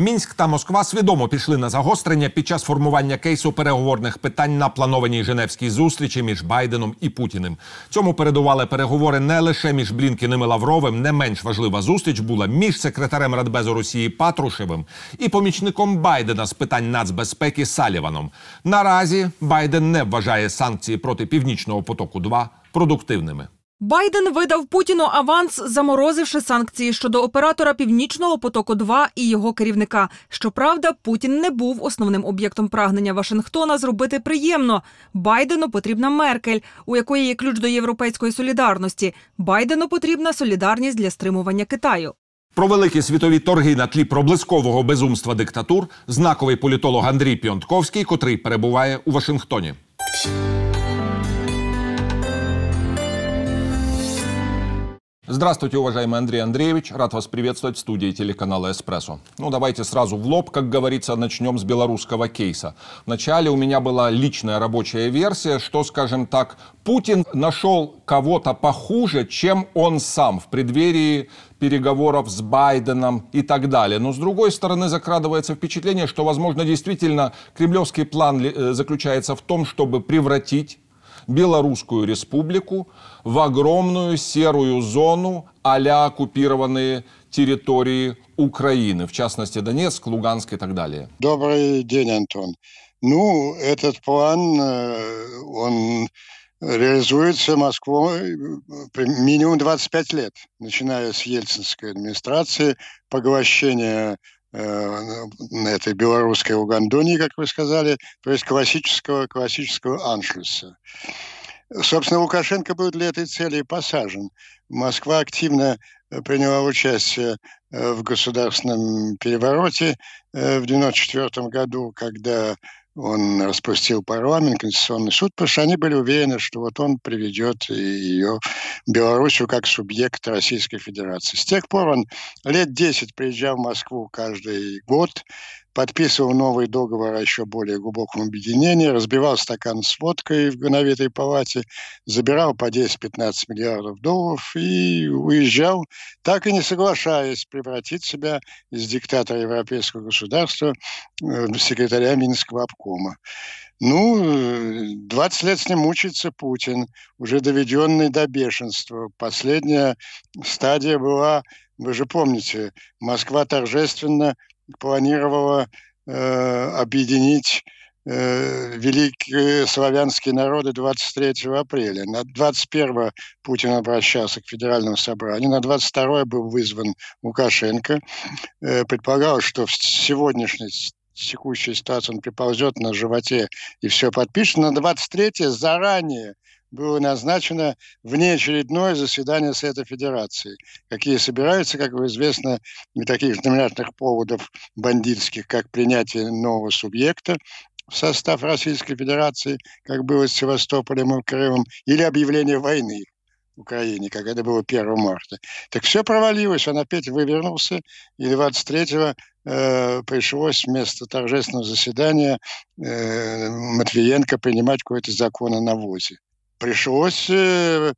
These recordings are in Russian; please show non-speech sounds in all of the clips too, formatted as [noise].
Мінськ та Москва свідомо пішли на загострення під час формування кейсу переговорних питань на планованій Женевській зустрічі між Байденом і Путіним. Цьому передували переговори не лише між Блінкіним і Лавровим. Не менш важлива зустріч була між секретарем Радбезу Росії Патрушевим і помічником Байдена з питань нацбезпеки Саліваном. Наразі Байден не вважає санкції проти північного потоку 2 продуктивними. Байден видав Путіну аванс, заморозивши санкції щодо оператора Північного потоку 2 і його керівника. Щоправда, Путін не був основним об'єктом прагнення Вашингтона зробити приємно. Байдену потрібна Меркель, у якої є ключ до європейської солідарності. Байдену потрібна солідарність для стримування Китаю. Про великі світові торги на тлі проблискового безумства диктатур знаковий політолог Андрій Піонтковський, котрий перебуває у Вашингтоні. Здравствуйте, уважаемый Андрей Андреевич. Рад вас приветствовать в студии телеканала «Эспрессо». Ну, давайте сразу в лоб, как говорится, начнем с белорусского кейса. Вначале у меня была личная рабочая версия, что, скажем так, Путин нашел кого-то похуже, чем он сам в преддверии переговоров с Байденом и так далее. Но, с другой стороны, закрадывается впечатление, что, возможно, действительно кремлевский план э, заключается в том, чтобы превратить Белорусскую республику в огромную серую зону а-ля оккупированные территории Украины, в частности Донецк, Луганск и так далее. Добрый день, Антон. Ну, этот план, э, он реализуется Москвой э, минимум 25 лет, начиная с ельцинской администрации, поглощения э, этой белорусской Угандонии, как вы сказали, то есть классического, классического аншлюса. Собственно, Лукашенко был для этой цели посажен. Москва активно э, приняла участие э, в государственном перевороте в 1994 году, когда он распустил парламент, Конституционный суд, потому что они были уверены, что вот он приведет ее, Белоруссию, как субъект Российской Федерации. С тех пор он лет 10 приезжал в Москву каждый год, подписывал новый договор о еще более глубоком объединении, разбивал стакан с водкой в Гановитой палате, забирал по 10-15 миллиардов долларов и уезжал, так и не соглашаясь превратить себя из диктатора европейского государства в секретаря Минского обкома. Ну, 20 лет с ним мучается Путин, уже доведенный до бешенства. Последняя стадия была, вы же помните, Москва торжественно планировала э, объединить э, великие славянские народы 23 апреля. На 21 Путин обращался к Федеральному собранию, на 22 был вызван Лукашенко. Э, предполагалось, что в сегодняшней текущей ситуации он приползет на животе и все подпишет. На 23 заранее было назначено внеочередное заседание Совета Федерации, какие собираются, как известно, не таких знаменательных поводов бандитских, как принятие нового субъекта в состав Российской Федерации, как было с Севастополем и Крымом, или объявление войны Украине, как это было 1 марта. Так все провалилось, он опять вывернулся, и 23-го э, пришлось вместо торжественного заседания э, Матвиенко принимать какой-то закон о навозе пришлось э,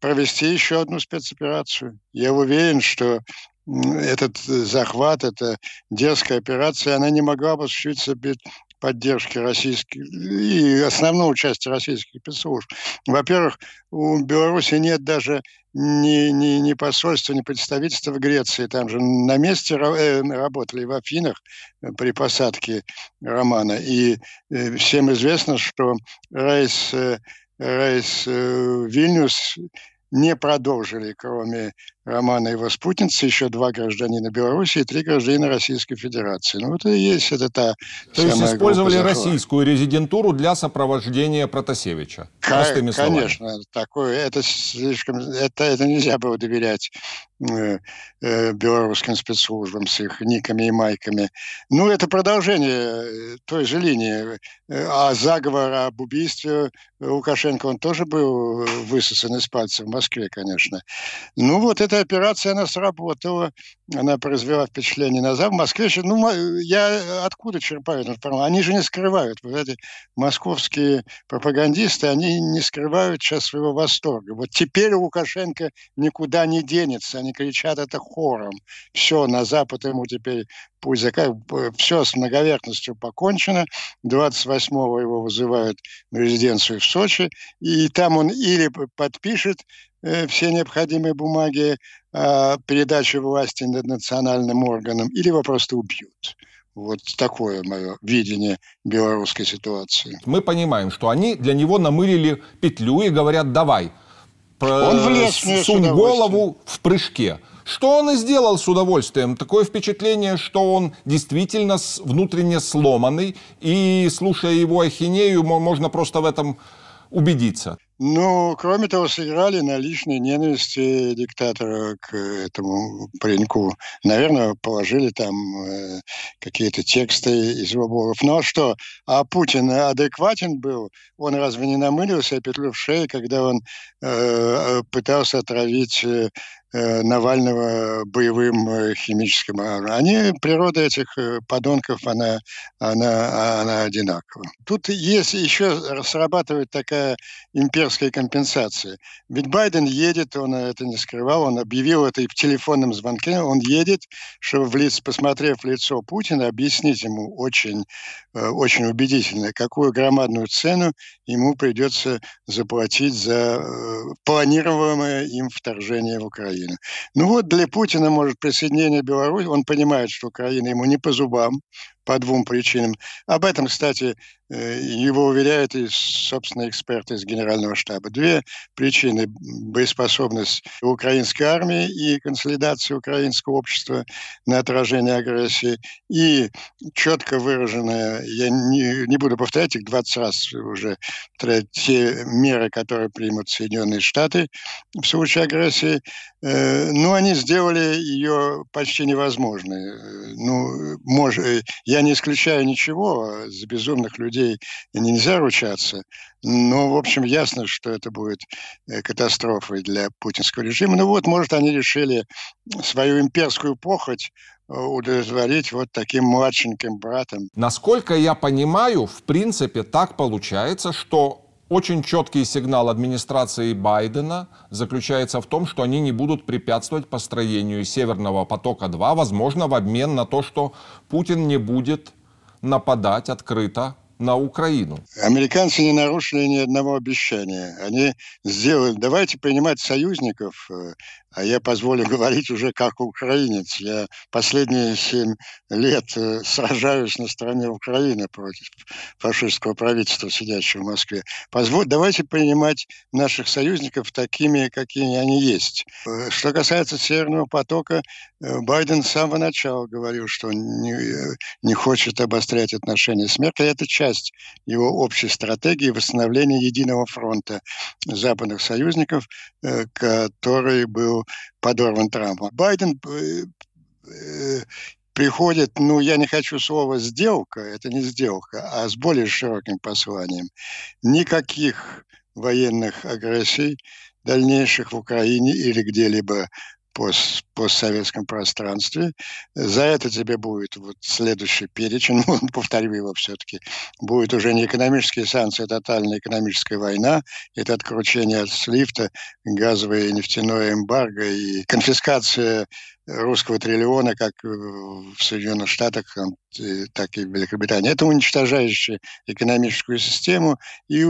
провести еще одну спецоперацию. Я уверен, что этот захват, эта дерзкая операция, она не могла бы осуществиться без поддержки российских и основного участия российских спецслужб. Во-первых, у Беларуси нет даже ни, ни, ни посольства, ни представительства в Греции. Там же на месте э, работали в Афинах э, при посадке Романа. И всем известно, что рейс рейс в Вильнюс не продолжили, кроме Романа и его спутницы, еще два гражданина Беларуси и три гражданина Российской Федерации. Ну, это и есть это та То есть использовали российскую резидентуру для сопровождения Протасевича? Простыми Конечно, словами. такое, это слишком, это, это нельзя было доверять э, э, белорусским спецслужбам с их никами и майками. Ну, это продолжение э, той же линии. А заговор об убийстве Лукашенко, он тоже был высосан из пальца в Москве, конечно. Ну, вот это эта операция, она сработала, она произвела впечатление на Запад. В Москве, ну, я откуда черпаю эту информацию? Они же не скрывают. Вот эти московские пропагандисты, они не скрывают сейчас своего восторга. Вот теперь Лукашенко никуда не денется. Они кричат это хором. Все, на Запад ему теперь пусть все с многоверхностью покончено. 28-го его вызывают в резиденцию в Сочи, и там он или подпишет все необходимые бумаги о передаче власти над национальным органам, или его просто убьют. Вот такое мое видение белорусской ситуации. Мы понимаем, что они для него намылили петлю и говорят, давай, он влез сунь голову в прыжке. Что он и сделал с удовольствием. Такое впечатление, что он действительно внутренне сломанный, и слушая его ахинею, можно просто в этом убедиться. Ну, кроме того, сыграли на личной ненависти диктатора к этому пареньку. Наверное, положили там э, какие-то тексты из его блогов. Ну а что? А Путин адекватен был? Он разве не намылился петлю в шее, когда он э, пытался отравить э, Навального боевым э, химическим оружием. Они, природа этих э, подонков, она, она, она одинакова. Тут есть еще срабатывает такая имперская компенсация. Ведь Байден едет, он это не скрывал, он объявил это и в телефонном звонке, он едет, чтобы, в лиц, посмотрев лицо Путина, объяснить ему очень, очень убедительно, какую громадную цену ему придется заплатить за планируемое им вторжение в Украину. Украины. Ну вот для Путина, может, присоединение Беларуси, он понимает, что Украина ему не по зубам, по двум причинам. Об этом, кстати, э, его уверяют и, собственно, эксперты из Генерального штаба. Две причины – боеспособность украинской армии и консолидация украинского общества на отражение агрессии, и четко выраженная, я не, не буду повторять их 20 раз уже, те меры, которые примут Соединенные Штаты в случае агрессии, э, ну, они сделали ее почти невозможной. Э, ну, может, я не исключаю ничего, за безумных людей нельзя ручаться, но, в общем, ясно, что это будет э, катастрофой для путинского режима. Ну вот, может, они решили свою имперскую похоть э, удовлетворить вот таким младшеньким братом. Насколько я понимаю, в принципе, так получается, что очень четкий сигнал администрации Байдена заключается в том, что они не будут препятствовать построению Северного потока-2, возможно, в обмен на то, что Путин не будет нападать открыто на Украину. Американцы не нарушили ни одного обещания. Они сделали... Давайте принимать союзников, э, а я позволю говорить уже как украинец. Я последние семь лет э, сражаюсь на стороне Украины против фашистского правительства, сидящего в Москве. Позволь, давайте принимать наших союзников такими, какими они есть. Э, что касается Северного потока, э, Байден с самого начала говорил, что не, не хочет обострять отношения с Меркель. Это часть его общей стратегии восстановления единого фронта западных союзников, который был подорван Трампом. Байден э, э, приходит, ну, я не хочу слова «сделка», это не сделка, а с более широким посланием. Никаких военных агрессий дальнейших в Украине или где-либо пост, постсоветском пространстве. За это тебе будет вот следующий перечень, [laughs] ну, повторю его все-таки, будет уже не экономические санкции, а тотальная экономическая война, это откручение от слифта, газовое и нефтяное эмбарго и конфискация русского триллиона как в Соединенных Штатах, так и в Великобритании. Это уничтожающее экономическую систему и,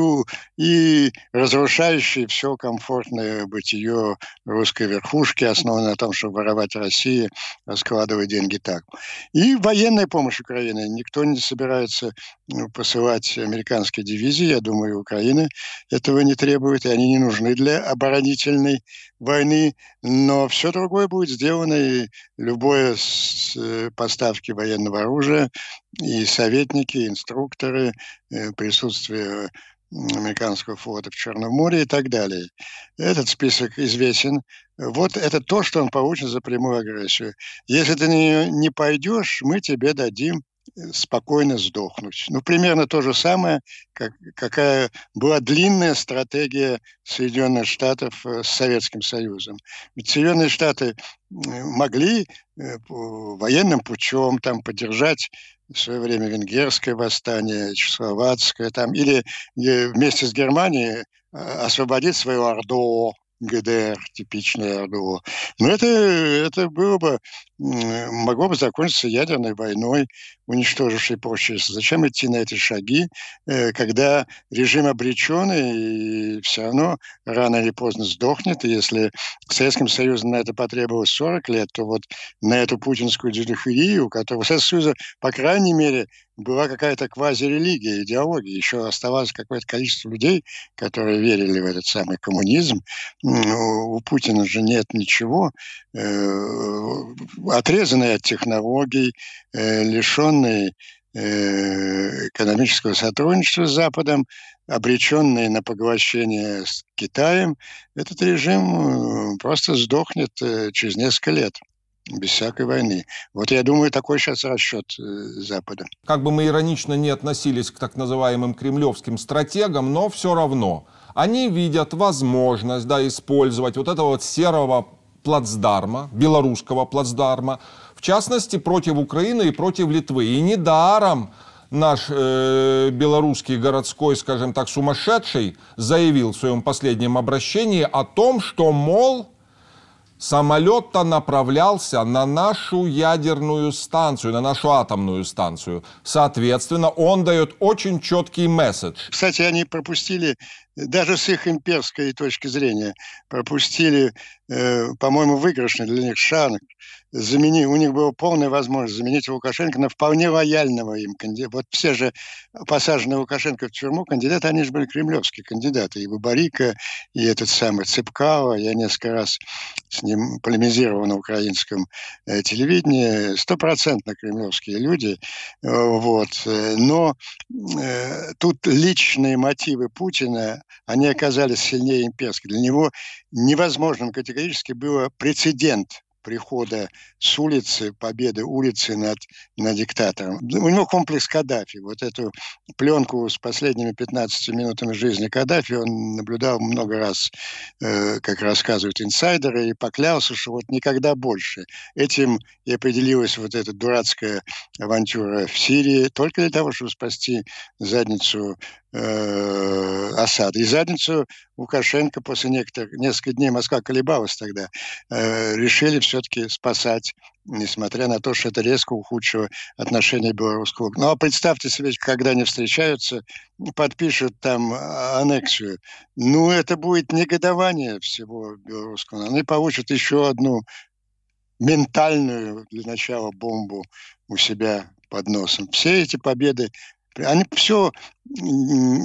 и разрушающее все комфортное бытие русской верхушки, основанное на том, чтобы воровать России, раскладывать деньги так. И военная помощь Украины. Никто не собирается ну, посылать американские дивизии. Я думаю, Украина этого не требует, и они не нужны для оборонительной войны. Но все другое будет сделано, и любое с э, поставки военного оружия, и советники, и инструкторы, э, присутствие американского флота в Черном море и так далее. Этот список известен. Вот это то, что он получит за прямую агрессию. Если ты не, не пойдешь, мы тебе дадим спокойно сдохнуть. Ну, примерно то же самое, как, какая была длинная стратегия Соединенных Штатов с Советским Союзом. Ведь Соединенные Штаты могли военным путем там поддержать в свое время венгерское восстание, чехословацкое, там, или вместе с Германией освободить свою Ордо, ГДР, типичное РДО. Но это, это было бы, могло бы закончиться ядерной войной, уничтожившей прочесть. Зачем идти на эти шаги, э, когда режим обреченный и все равно рано или поздно сдохнет. И если Советским Союзом на это потребовалось 40 лет, то вот на эту путинскую дедухерию, которая у Советского Союза, по крайней мере, была какая-то квазирелигия, идеология. Еще оставалось какое-то количество людей, которые верили в этот самый коммунизм. У Путина же нет ничего. Э, отрезанный от технологий, э, лишенный э, экономического сотрудничества с Западом, обреченный на поглощение с Китаем, этот режим просто сдохнет через несколько лет без всякой войны. Вот я думаю, такой сейчас расчет Запада. Как бы мы иронично не относились к так называемым кремлевским стратегам, но все равно они видят возможность да, использовать вот этого вот серого плацдарма, белорусского плацдарма, в частности, против Украины и против Литвы. И недаром наш э, белорусский городской, скажем так, сумасшедший заявил в своем последнем обращении о том, что, мол, самолет-то направлялся на нашу ядерную станцию, на нашу атомную станцию. Соответственно, он дает очень четкий месседж. Кстати, они пропустили, даже с их имперской точки зрения, пропустили, э, по-моему, выигрышный для них шанс заменить, у них была полная возможность заменить Лукашенко на вполне лояльного им кандидата. Вот все же посаженные Лукашенко в тюрьму кандидаты, они же были кремлевские кандидаты. И Бабарика, и этот самый Цыпкава. Я несколько раз с ним полемизировал на украинском э, телевидении. Стопроцентно кремлевские люди. Э, вот. Но э, тут личные мотивы Путина, они оказались сильнее имперских. Для него невозможным категорически было прецедент прихода с улицы, победы улицы над, над диктатором. У него комплекс Каддафи. Вот эту пленку с последними 15 минутами жизни Каддафи он наблюдал много раз, э, как рассказывают инсайдеры, и поклялся, что вот никогда больше. Этим и определилась вот эта дурацкая авантюра в Сирии только для того, чтобы спасти задницу э, Асада. И задницу Лукашенко после некоторых, нескольких дней Москва колебалась тогда, э, решили все-таки спасать, несмотря на то, что это резко ухудшило отношения белорусского. Ну, а представьте себе, когда они встречаются, подпишут там аннексию. Ну, это будет негодование всего белорусского. Они получат еще одну ментальную для начала бомбу у себя под носом. Все эти победы они все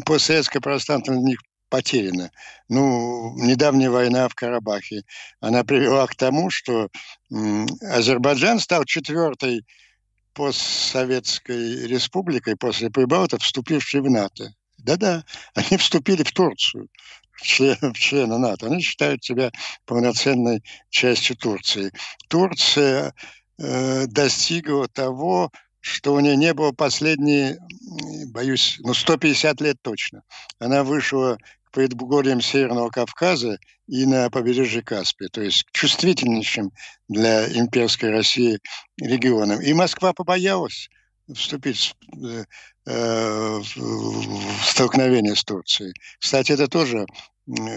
постсоветское пространство на них потеряно. Ну, недавняя война в Карабахе, она привела к тому, что Азербайджан стал четвертой постсоветской республикой после Прибалтов, вступившей в НАТО. Да-да, они вступили в Турцию, в член, в члены НАТО. Они считают себя полноценной частью Турции. Турция э, достигла того, что у нее не было последние, боюсь, ну, 150 лет точно. Она вышла к предгорьям Северного Кавказа и на побережье Каспия, то есть чувствительнейшим для имперской России регионам. И Москва побоялась вступить э, э, в столкновение с Турцией. Кстати, это тоже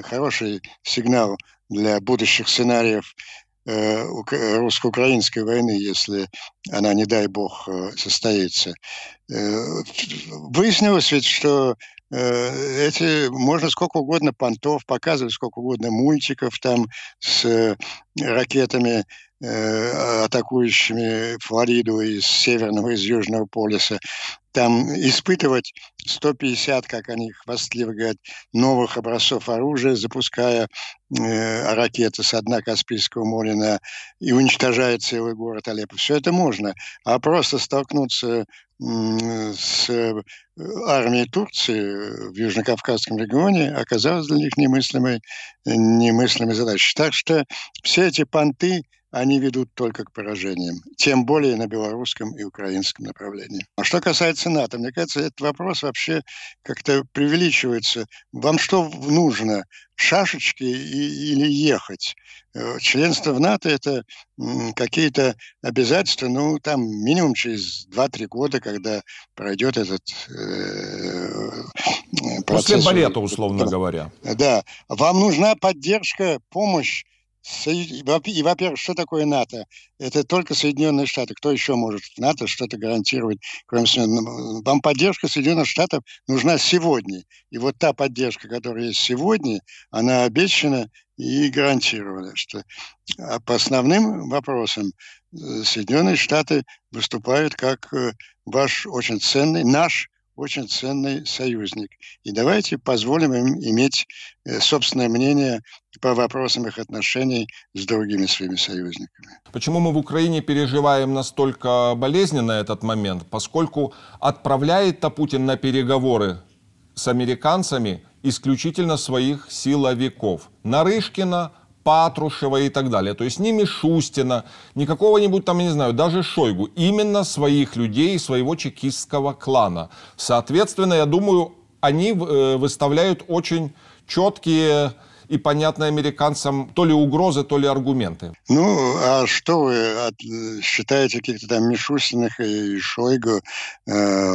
хороший сигнал для будущих сценариев русско-украинской войны, если она, не дай бог, э, состоится. Э, выяснилось ведь, что эти можно сколько угодно понтов показывать, сколько угодно мультиков там с ракетами, атакующими Флориду из северного, из южного полюса там испытывать 150, как они хвастливо говорят, новых образцов оружия, запуская э, ракеты с дна Каспийского моря на, и уничтожая целый город Алеппо. Все это можно. А просто столкнуться с э, армией Турции в Южно-Кавказском регионе оказалось для них немыслимой, немыслимой задачей. Так что все эти понты они ведут только к поражениям, тем более на белорусском и украинском направлении. А что касается НАТО, мне кажется, этот вопрос вообще как-то преувеличивается. Вам что нужно? Шашечки и, или ехать? Э, членство в НАТО – это какие-то обязательства, ну, там минимум через 2-3 года, когда пройдет этот э, процесс. После балета, условно говоря. Да. Вам нужна поддержка, помощь и, во-первых, что такое НАТО? Это только Соединенные Штаты. Кто еще может НАТО что-то гарантировать, кроме Соединенных? Вам поддержка Соединенных Штатов нужна сегодня. И вот та поддержка, которая есть сегодня, она обещана и гарантирована. Что а по основным вопросам э, Соединенные Штаты выступают как э, ваш очень ценный, наш очень ценный союзник. И давайте позволим им иметь э, собственное мнение по вопросам их отношений с другими своими союзниками. Почему мы в Украине переживаем настолько болезненно этот момент? Поскольку отправляет-то Путин на переговоры с американцами исключительно своих силовиков. Нарышкина, Патрушева и так далее. То есть ни Мишустина, ни какого-нибудь там, я не знаю, даже Шойгу. Именно своих людей, своего чекистского клана. Соответственно, я думаю, они э, выставляют очень четкие и понятные американцам то ли угрозы, то ли аргументы. Ну, а что вы от, считаете каких-то там Мишустиных и Шойгу э,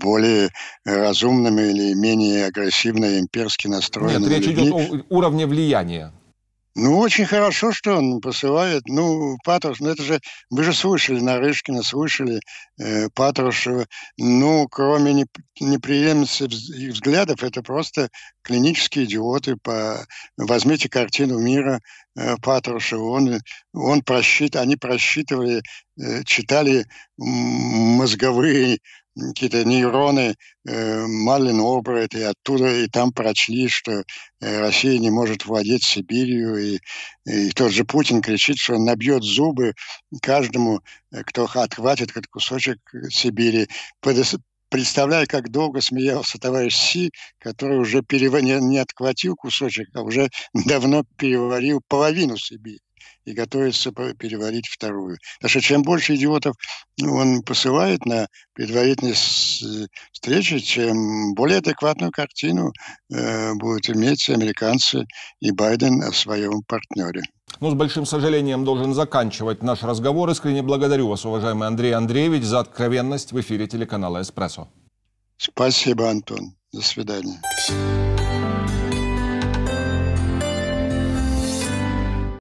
более разумными или менее агрессивно имперски настроенными? Нет, речь людьми? идет о уровне влияния. Ну, очень хорошо, что он посылает. Ну, Патрус, ну это же, вы же слышали Нарышкина, слышали э, Патрушева. Ну, кроме не, неприемлемости их взглядов, это просто клинические идиоты. По... Возьмите картину мира э, Патрушева. Он, он просчит, они просчитывали, э, читали мозговые какие-то нейроны э, Малин Обрат, и оттуда, и там прочли, что э, Россия не может владеть Сибирью, и, и тот же Путин кричит, что он набьет зубы каждому, э, кто отхватит этот кусочек Сибири. Представляю, как долго смеялся товарищ Си, который уже перев... не, не отхватил кусочек, а уже давно переварил половину Сибири и готовится переварить вторую. Так что чем больше идиотов он посылает на предварительные встречи, чем более адекватную картину э, будут иметь американцы и Байден о своем партнере. Ну, с большим сожалением должен заканчивать наш разговор. Искренне благодарю вас, уважаемый Андрей Андреевич, за откровенность в эфире телеканала «Эспрессо». Спасибо, Антон. До свидания.